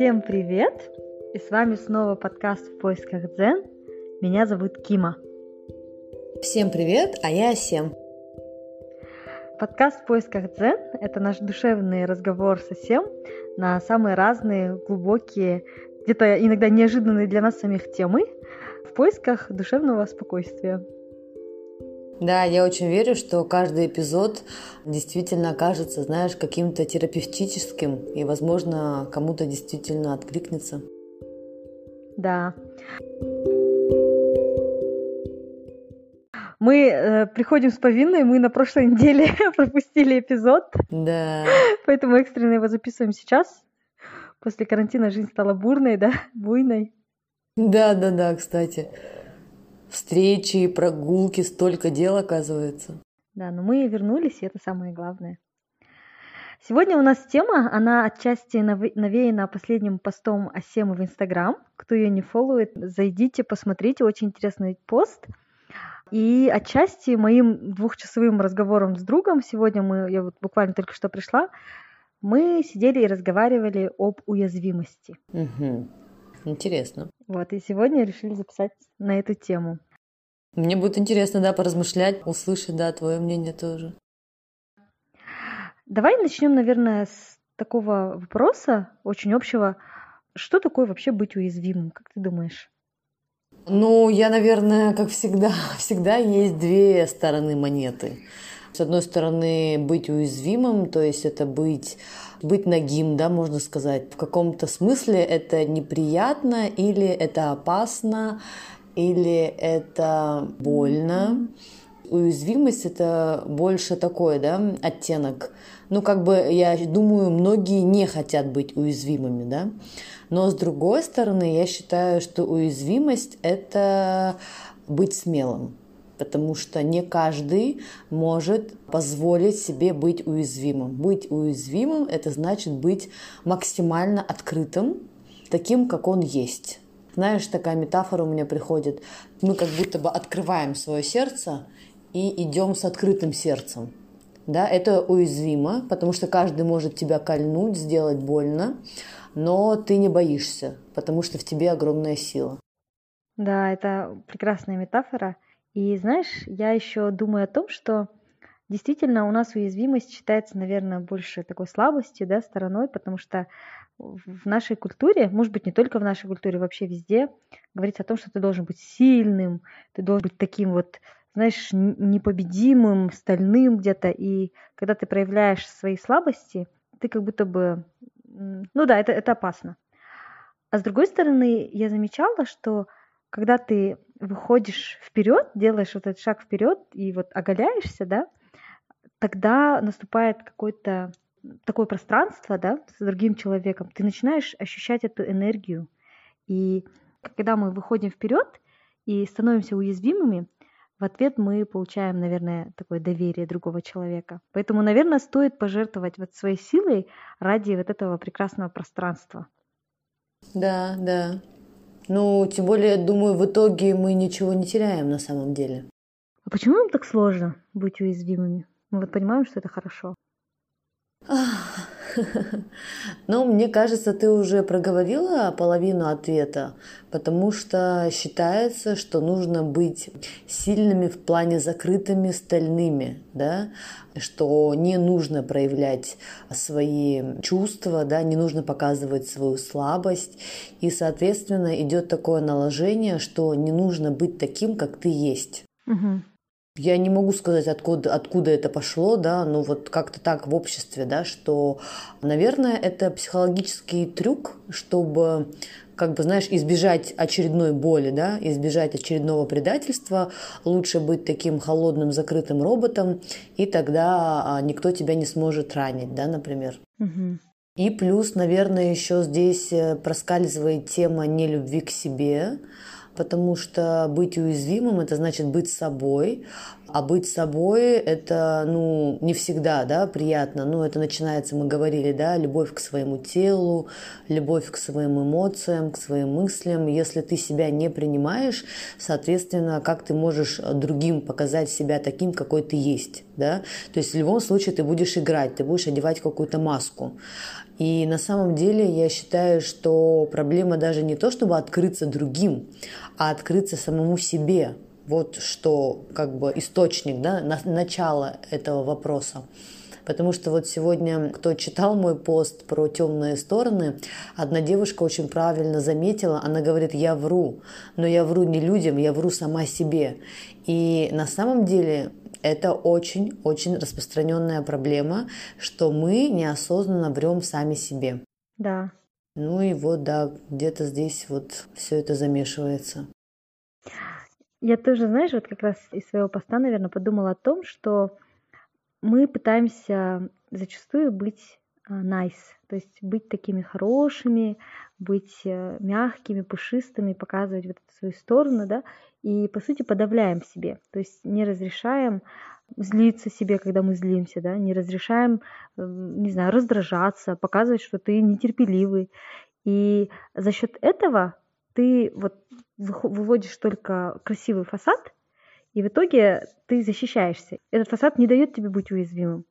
Всем привет! И с вами снова подкаст «В поисках дзен». Меня зовут Кима. Всем привет, а я Сем. Подкаст «В поисках дзен» — это наш душевный разговор со Сем на самые разные, глубокие, где-то иногда неожиданные для нас самих темы в поисках душевного спокойствия. Да, я очень верю, что каждый эпизод действительно окажется, знаешь, каким-то терапевтическим и, возможно, кому-то действительно откликнется. Да. Мы э, приходим с повинной, мы на прошлой неделе пропустили эпизод. Да. Поэтому экстренно его записываем сейчас. После карантина жизнь стала бурной, да, буйной. Да, да, да, кстати встречи, прогулки, столько дел оказывается. Да, но мы вернулись, и это самое главное. Сегодня у нас тема, она отчасти навеяна последним постом Асемы в Инстаграм. Кто ее не фолловит, зайдите, посмотрите, очень интересный пост. И отчасти моим двухчасовым разговором с другом, сегодня мы, я вот буквально только что пришла, мы сидели и разговаривали об уязвимости. Угу. Интересно. Вот, и сегодня решили записать на эту тему. Мне будет интересно, да, поразмышлять, услышать, да, твое мнение тоже. Давай начнем, наверное, с такого вопроса, очень общего. Что такое вообще быть уязвимым, как ты думаешь? Ну, я, наверное, как всегда, всегда есть две стороны монеты. С одной стороны, быть уязвимым, то есть это быть быть нагим, да, можно сказать. В каком-то смысле это неприятно или это опасно, или это больно. Уязвимость это больше такой, да, оттенок. Ну, как бы, я думаю, многие не хотят быть уязвимыми, да. Но с другой стороны, я считаю, что уязвимость это быть смелым потому что не каждый может позволить себе быть уязвимым. Быть уязвимым – это значит быть максимально открытым, таким, как он есть. Знаешь, такая метафора у меня приходит. Мы как будто бы открываем свое сердце и идем с открытым сердцем. Да, это уязвимо, потому что каждый может тебя кольнуть, сделать больно, но ты не боишься, потому что в тебе огромная сила. Да, это прекрасная метафора. И знаешь, я еще думаю о том, что действительно у нас уязвимость считается, наверное, больше такой слабостью, да, стороной, потому что в нашей культуре, может быть, не только в нашей культуре, вообще везде, говорится о том, что ты должен быть сильным, ты должен быть таким вот, знаешь, непобедимым, стальным где-то. И когда ты проявляешь свои слабости, ты как будто бы... Ну да, это, это опасно. А с другой стороны, я замечала, что когда ты выходишь вперед, делаешь вот этот шаг вперед и вот оголяешься, да, тогда наступает какой-то такое пространство, да, с другим человеком, ты начинаешь ощущать эту энергию. И когда мы выходим вперед и становимся уязвимыми, в ответ мы получаем, наверное, такое доверие другого человека. Поэтому, наверное, стоит пожертвовать вот своей силой ради вот этого прекрасного пространства. Да, да. Ну, тем более, думаю, в итоге мы ничего не теряем на самом деле. А почему нам так сложно быть уязвимыми? Мы вот понимаем, что это хорошо. Ну, мне кажется, ты уже проговорила половину ответа, потому что считается, что нужно быть сильными в плане закрытыми, стальными, да, что не нужно проявлять свои чувства, да, не нужно показывать свою слабость, и, соответственно, идет такое наложение, что не нужно быть таким, как ты есть. Угу. Я не могу сказать, откуда, откуда это пошло, да, но вот как-то так в обществе, да, что, наверное, это психологический трюк, чтобы как бы, знаешь, избежать очередной боли, да, избежать очередного предательства, лучше быть таким холодным, закрытым роботом, и тогда а, никто тебя не сможет ранить, да, например. Угу. И плюс, наверное, еще здесь э, проскальзывает тема нелюбви к себе, потому что быть уязвимым – это значит быть собой, А быть собой – это, ну, не всегда, да, приятно. Ну, это начинается, мы говорили, да, любовь к своему телу, любовь к своим эмоциям, к своим мыслям. Если ты себя не принимаешь, соответственно, как ты можешь другим показать себя таким, какой ты есть, да? То есть в любом случае ты будешь играть, ты будешь одевать какую-то маску. И на самом деле я считаю, что проблема даже не то, чтобы открыться другим, а открыться самому себе, вот что как бы источник, да, начало этого вопроса. Потому что вот сегодня, кто читал мой пост про темные стороны, одна девушка очень правильно заметила, она говорит, я вру, но я вру не людям, я вру сама себе. И на самом деле это очень-очень распространенная проблема, что мы неосознанно врем сами себе. Да. Ну и вот, да, где-то здесь вот все это замешивается. Я тоже, знаешь, вот как раз из своего поста, наверное, подумала о том, что мы пытаемся зачастую быть nice, то есть быть такими хорошими, быть э, мягкими, пушистыми, показывать вот эту свою сторону, да, и по сути подавляем себе, то есть не разрешаем злиться себе, когда мы злимся, да, не разрешаем, не знаю, раздражаться, показывать, что ты нетерпеливый. И за счет этого ты вот выводишь только красивый фасад, и в итоге ты защищаешься. Этот фасад не дает тебе быть уязвимым.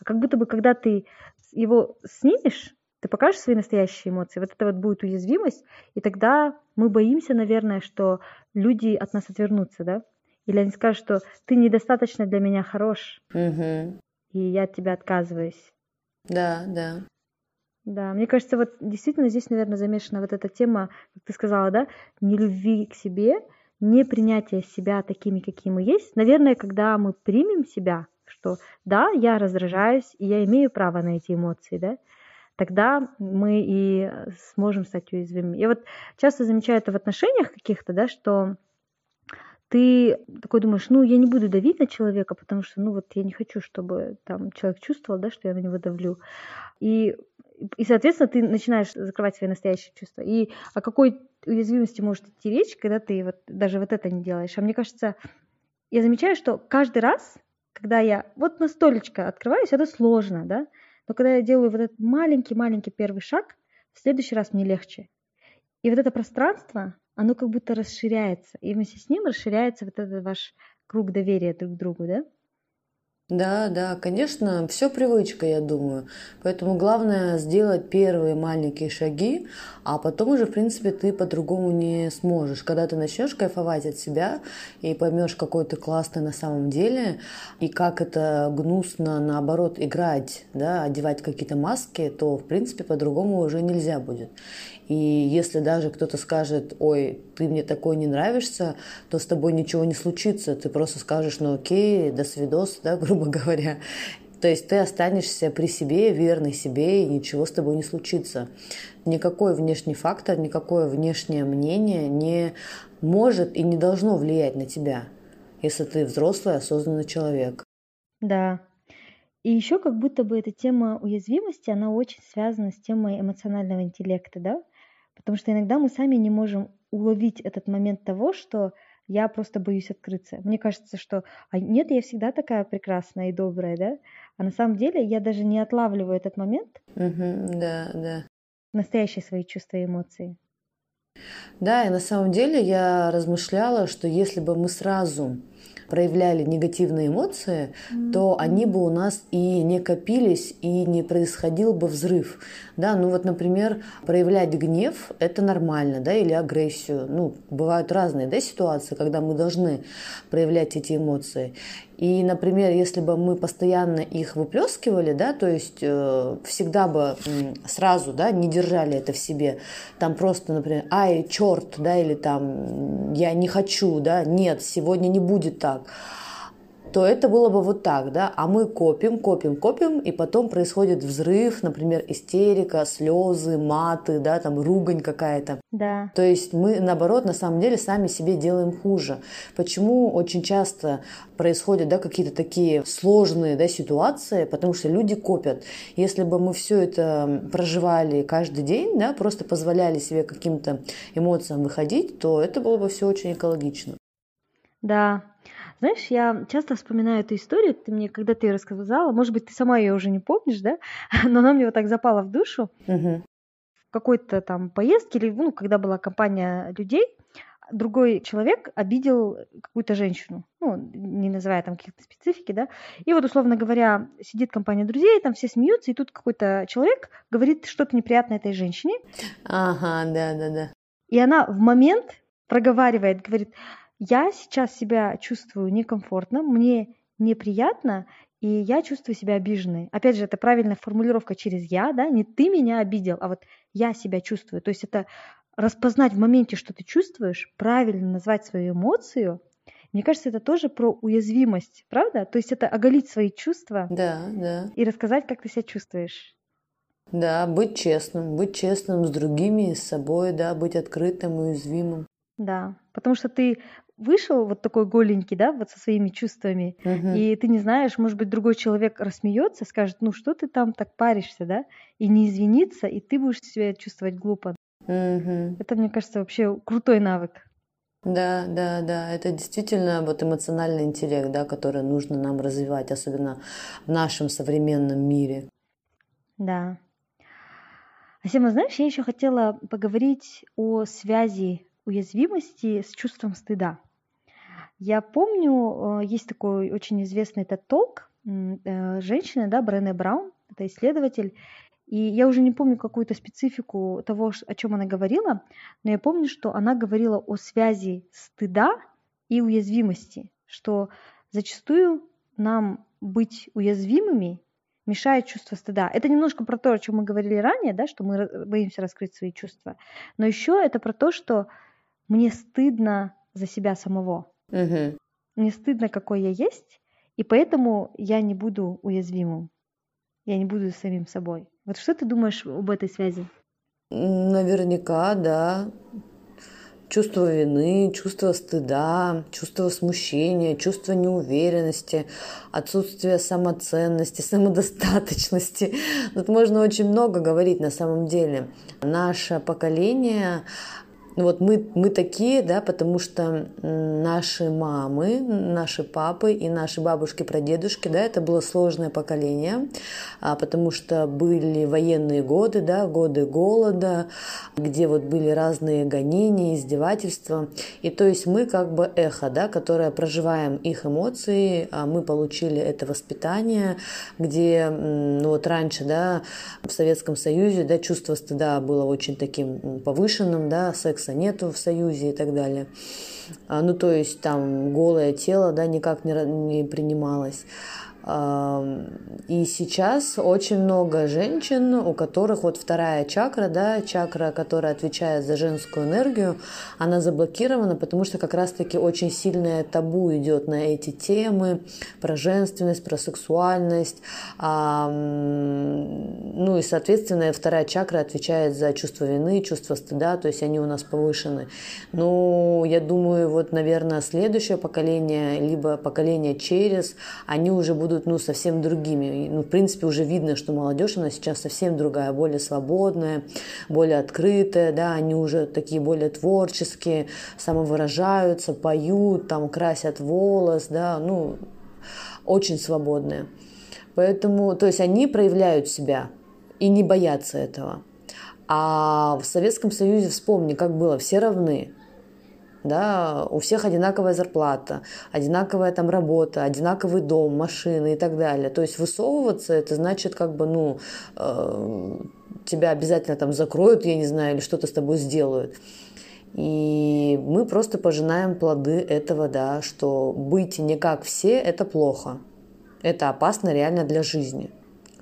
А как будто бы, когда ты его снимешь, ты покажешь свои настоящие эмоции, вот это вот будет уязвимость, и тогда мы боимся, наверное, что люди от нас отвернутся, да? Или они скажут, что ты недостаточно для меня хорош, угу. и я от тебя отказываюсь. Да, да. Да, мне кажется, вот действительно здесь, наверное, замешана вот эта тема, как ты сказала, да, не любви к себе, не принятия себя такими, какие мы есть. Наверное, когда мы примем себя, что да, я раздражаюсь, и я имею право на эти эмоции, да, тогда мы и сможем стать уязвимыми. Я вот часто замечаю это в отношениях каких-то, да, что ты такой думаешь, ну, я не буду давить на человека, потому что, ну, вот я не хочу, чтобы там человек чувствовал, да, что я на него давлю. И и, соответственно, ты начинаешь закрывать свои настоящие чувства. И о какой уязвимости может идти речь, когда ты вот даже вот это не делаешь? А мне кажется, я замечаю, что каждый раз, когда я вот на столечко открываюсь, это сложно, да? Но когда я делаю вот этот маленький-маленький первый шаг, в следующий раз мне легче. И вот это пространство, оно как будто расширяется. И вместе с ним расширяется вот этот ваш круг доверия друг к другу, да? Да, да, конечно, все привычка, я думаю. Поэтому главное сделать первые маленькие шаги, а потом уже, в принципе, ты по-другому не сможешь. Когда ты начнешь кайфовать от себя и поймешь, какой ты классный на самом деле, и как это гнусно, наоборот, играть, да, одевать какие-то маски, то, в принципе, по-другому уже нельзя будет. И если даже кто-то скажет, ой, ты мне такой не нравишься, то с тобой ничего не случится. Ты просто скажешь, ну окей, до свидос, да, грубо говоря. То есть ты останешься при себе, верный себе, и ничего с тобой не случится. Никакой внешний фактор, никакое внешнее мнение не может и не должно влиять на тебя, если ты взрослый, осознанный человек. Да. И еще как будто бы эта тема уязвимости, она очень связана с темой эмоционального интеллекта, да? Потому что иногда мы сами не можем уловить этот момент того, что я просто боюсь открыться. Мне кажется, что а нет, я всегда такая прекрасная и добрая, да? А на самом деле я даже не отлавливаю этот момент. Угу, да, да. Настоящие свои чувства и эмоции. Да, и на самом деле я размышляла, что если бы мы сразу проявляли негативные эмоции, mm-hmm. то они бы у нас и не копились, и не происходил бы взрыв. Да, ну вот, например, проявлять гнев – это нормально, да, или агрессию. Ну, бывают разные, да, ситуации, когда мы должны проявлять эти эмоции. И, например, если бы мы постоянно их выплескивали, да, то есть э, всегда бы э, сразу, да, не держали это в себе, там просто, например, ай, черт, да, или там я не хочу, да, нет, сегодня не будет так то это было бы вот так, да, а мы копим, копим, копим, и потом происходит взрыв, например, истерика, слезы, маты, да, там ругань какая-то. Да. То есть мы, наоборот, на самом деле сами себе делаем хуже. Почему очень часто происходят, да, какие-то такие сложные, да, ситуации, потому что люди копят. Если бы мы все это проживали каждый день, да, просто позволяли себе каким-то эмоциям выходить, то это было бы все очень экологично. Да, Знаешь, я часто вспоминаю эту историю, ты мне, когда ты ее рассказала, может быть, ты сама ее уже не помнишь, да, но она мне вот так запала в душу. Мгм. В какой-то там поездке или, ну, когда была компания людей, другой человек обидел какую-то женщину, ну, не называя там каких-то специфики, да, и вот, условно говоря, сидит компания друзей, там все смеются, и тут какой-то человек говорит что-то неприятное этой женщине, Ага, да, да, да. и она в момент проговаривает, говорит, я сейчас себя чувствую некомфортно, мне неприятно, и я чувствую себя обиженной. Опять же, это правильная формулировка через «я», да, не ты меня обидел, а вот я себя чувствую. То есть это распознать в моменте, что ты чувствуешь, правильно назвать свою эмоцию. Мне кажется, это тоже про уязвимость, правда? То есть это оголить свои чувства Да, да. и рассказать, как ты себя чувствуешь. Да, быть честным, быть честным с другими, с собой, да, быть открытым, уязвимым. Да, потому что ты вышел вот такой голенький, да, вот со своими чувствами, Мгм. и ты не знаешь, может быть, другой человек рассмеется, скажет, ну что ты там так паришься, да, и не извинится, и ты будешь себя чувствовать глупо. Мгм. Это, мне кажется, вообще крутой навык. Да, да, да, это действительно вот эмоциональный интеллект, да, который нужно нам развивать, особенно в нашем современном мире. Да. Асема, знаешь, я еще хотела поговорить о связи уязвимости с чувством стыда. Я помню, э, есть такой очень известный этот толк женщины, да, Брене Браун, это исследователь, и я уже не помню какую-то специфику того, о чем она говорила, но я помню, что она говорила о связи стыда и уязвимости, что зачастую нам быть уязвимыми мешает чувство стыда. Это немножко про то, о чем мы говорили ранее, да, что мы боимся раскрыть свои чувства. Но еще это про то, что мне стыдно за себя самого. Мгм. Мне стыдно, какой я есть, и поэтому я не буду уязвимым. Я не буду самим собой. Вот что ты думаешь об этой связи? Наверняка, да. Чувство вины, чувство стыда, чувство смущения, чувство неуверенности, отсутствие самоценности, самодостаточности. Тут можно очень много говорить на самом деле. Наше поколение вот мы, мы такие, да, потому что наши мамы, наши папы и наши бабушки, прадедушки, да, это было сложное поколение, а, потому что были военные годы, да, годы голода, где вот были разные гонения, издевательства. И то есть мы как бы эхо, да, которое проживаем их эмоции, а мы получили это воспитание, где, ну вот раньше, да, в Советском Союзе, да, чувство стыда было очень таким повышенным, да, секса нету в Союзе и так далее. А, Ну, то есть там голое тело, да, никак не, не принималось. И сейчас очень много женщин, у которых вот вторая чакра, да, чакра, которая отвечает за женскую энергию, она заблокирована, потому что как раз-таки очень сильное табу идет на эти темы про женственность, про сексуальность. Ну и, соответственно, вторая чакра отвечает за чувство вины, чувство стыда, то есть они у нас повышены. Ну, я думаю, вот, наверное, следующее поколение, либо поколение через, они уже будут, ну, совсем другими. Ну, в принципе, уже видно, что молодежь, она сейчас совсем другая, более свободная, более открытая, да, они уже такие более творческие, самовыражаются, поют, там, красят волос, да, ну, очень свободные. Поэтому, то есть они проявляют себя и не боятся этого. А в Советском Союзе, вспомни, как было, все равны. Да, у всех одинаковая зарплата, одинаковая там работа, одинаковый дом, машины и так далее. То есть высовываться, это значит как бы, ну, э, тебя обязательно там закроют, я не знаю, или что-то с тобой сделают. И мы просто пожинаем плоды этого, да, что быть не как все – это плохо. Это опасно реально для жизни.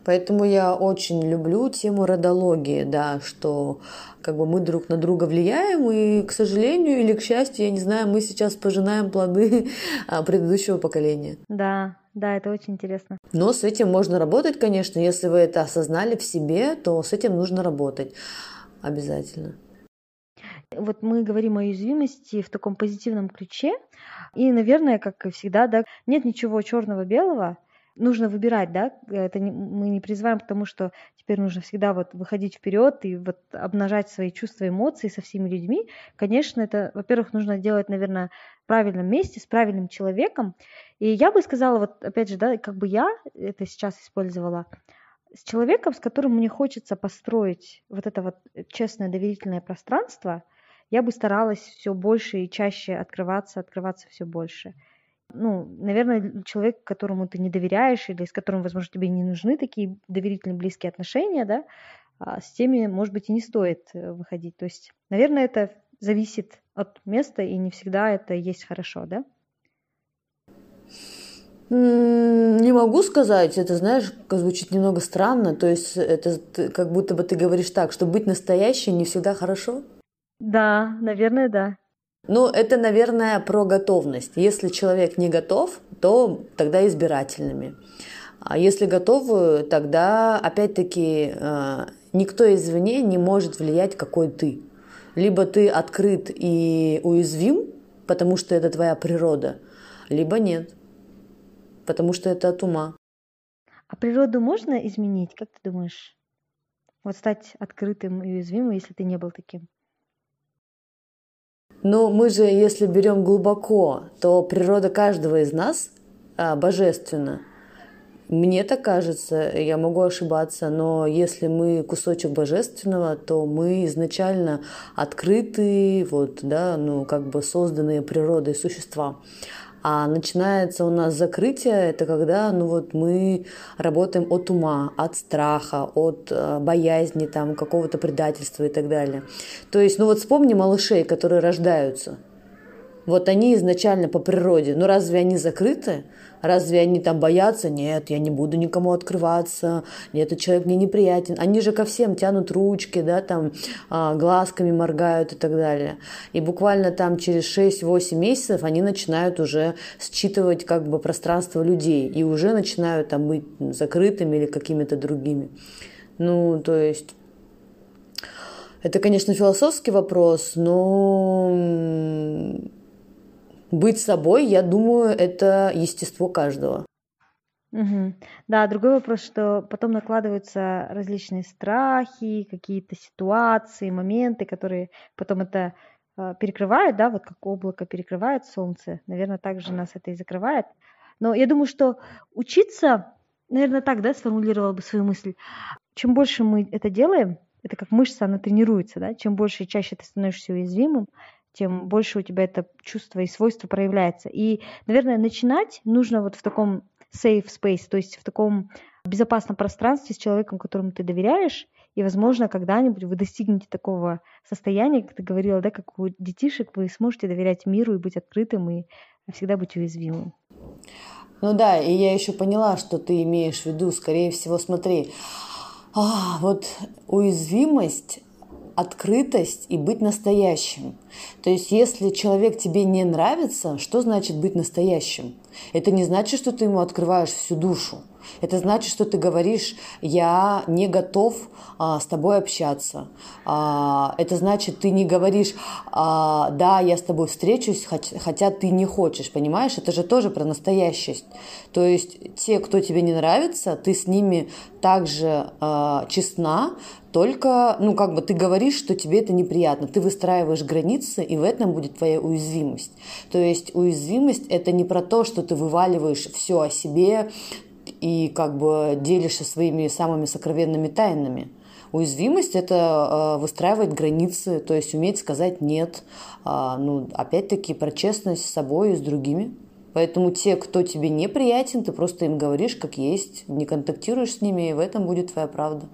Поэтому я очень люблю тему родологии, да, что как бы мы друг на друга влияем, и, к сожалению или к счастью, я не знаю, мы сейчас пожинаем плоды а, предыдущего поколения. Да, да, это очень интересно. Но с этим можно работать, конечно, если вы это осознали в себе, то с этим нужно работать обязательно. Вот мы говорим о уязвимости в таком позитивном ключе, и, наверное, как и всегда, да, нет ничего черного-белого. Нужно выбирать, да, это не, мы не призываем к тому, что теперь нужно всегда вот выходить вперед и вот обнажать свои чувства, эмоции со всеми людьми. Конечно, это, во-первых, нужно делать, наверное, в правильном месте, с правильным человеком. И я бы сказала, вот опять же, да, как бы я это сейчас использовала, с человеком, с которым мне хочется построить вот это вот честное доверительное пространство, я бы старалась все больше и чаще открываться, открываться все больше ну, наверное, человек, которому ты не доверяешь или с которым, возможно, тебе не нужны такие доверительные близкие отношения, да, а с теми, может быть, и не стоит э, выходить. То есть, наверное, это зависит от места, и не всегда это есть хорошо, да? Не могу сказать, это, знаешь, звучит немного странно, то есть это как будто бы ты говоришь так, что быть настоящим не всегда хорошо? Да, наверное, да. Ну, это, наверное, про готовность. Если человек не готов, то тогда избирательными. А если готовы, тогда, опять-таки, э, никто извне не может влиять, какой ты. Либо ты открыт и уязвим, потому что это твоя природа, либо нет, потому что это от ума. А природу можно изменить, как ты думаешь? Вот стать открытым и уязвимым, если ты не был таким? Но мы же, если берем глубоко, то природа каждого из нас а, божественна. Мне так кажется, я могу ошибаться, но если мы кусочек божественного, то мы изначально открытые, вот, да, ну, как бы созданные природой существа. А начинается у нас закрытие, это когда ну вот, мы работаем от ума, от страха, от э, боязни, там, какого-то предательства и так далее. То есть, ну вот вспомни малышей, которые рождаются. Вот они изначально по природе, ну разве они закрыты? Разве они там боятся? Нет, я не буду никому открываться. Нет, этот человек мне неприятен. Они же ко всем тянут ручки, да, там а, глазками моргают и так далее. И буквально там через 6-8 месяцев они начинают уже считывать как бы пространство людей и уже начинают там быть закрытыми или какими-то другими. Ну, то есть это, конечно, философский вопрос, но быть собой, я думаю, это естество каждого. Угу. Да, другой вопрос, что потом накладываются различные страхи, какие-то ситуации, моменты, которые потом это э, перекрывают, да, вот как облако перекрывает солнце, наверное, также нас это и закрывает. Но я думаю, что учиться, наверное, так, да, сформулировала бы свою мысль. Чем больше мы это делаем, это как мышца, она тренируется, да, чем больше и чаще ты становишься уязвимым, тем больше у тебя это чувство и свойство проявляется. И, наверное, начинать нужно вот в таком safe space, то есть в таком безопасном пространстве с человеком, которому ты доверяешь, и, возможно, когда-нибудь вы достигнете такого состояния, как ты говорила, да, как у детишек, вы сможете доверять миру и быть открытым, и всегда быть уязвимым. Ну да, и я еще поняла, что ты имеешь в виду, скорее всего, смотри, а, вот уязвимость открытость и быть настоящим. То есть, если человек тебе не нравится, что значит быть настоящим? Это не значит, что ты ему открываешь всю душу. Это значит, что ты говоришь, я не готов а, с тобой общаться. А, это значит, ты не говоришь, а, да, я с тобой встречусь, хотя, ты не хочешь, понимаешь? Это же тоже про настоящесть. То есть те, кто тебе не нравится, ты с ними также а, честна, только, ну, как бы ты говоришь, что тебе это неприятно. Ты выстраиваешь границы, и в этом будет твоя уязвимость. То есть уязвимость – это не про то, что ты вываливаешь все о себе и как бы делишься своими самыми сокровенными тайнами. Уязвимость – это э, выстраивать границы, то есть уметь сказать «нет». Э, ну, опять-таки, про честность с собой и с другими. Поэтому те, кто тебе неприятен, ты просто им говоришь, как есть, не контактируешь с ними, и в этом будет твоя правда.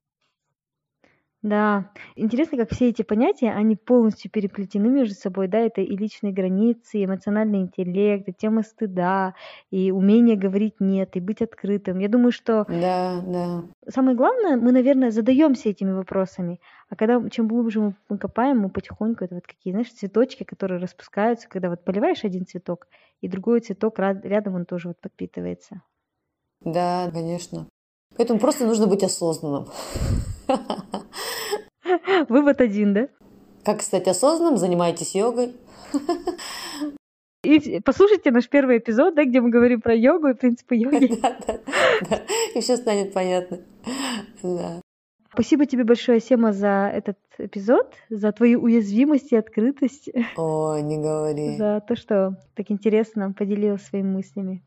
Да, интересно, как все эти понятия, они полностью переплетены между собой, да, это и личные границы, и эмоциональный интеллект, и тема стыда, и умение говорить нет, и быть открытым. Я думаю, что Да, да. самое главное, мы, наверное, задаемся этими вопросами, а когда чем глубже мы, копаем, мы потихоньку, это вот какие, знаешь, цветочки, которые распускаются, когда вот поливаешь один цветок, и другой цветок рядом он тоже вот подпитывается. Да, конечно. Поэтому просто нужно быть осознанным. Вывод один, да? Как стать осознанным? Занимайтесь йогой. И послушайте наш первый эпизод, да, где мы говорим про йогу и принципы йоги. Да, да, да. И все станет понятно. Да. Спасибо тебе большое, Сема, за этот эпизод, за твою уязвимость и открытость. Ой, не говори. За то, что так интересно поделилась своими мыслями.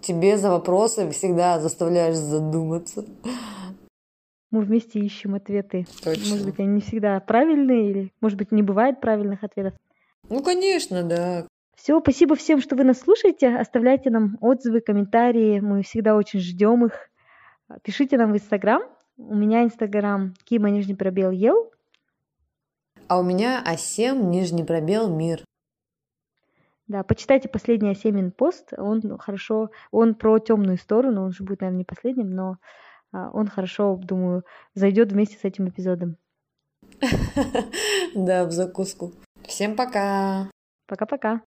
Тебе за вопросы всегда заставляешь задуматься. Мы вместе ищем ответы. Точно. Может быть, они не всегда правильные, или, может быть, не бывает правильных ответов. Ну, конечно, да. Все, спасибо всем, что вы нас слушаете. Оставляйте нам отзывы, комментарии. Мы всегда очень ждем их. Пишите нам в Инстаграм. У меня Инстаграм Кима нижний пробел ел. А у меня Асем нижний пробел мир. Да, почитайте последний Асемин пост. Он хорошо, он про темную сторону. Он же будет, наверное, не последним, но он хорошо, думаю, зайдет вместе с этим эпизодом. Да, в закуску. Всем пока. Пока-пока.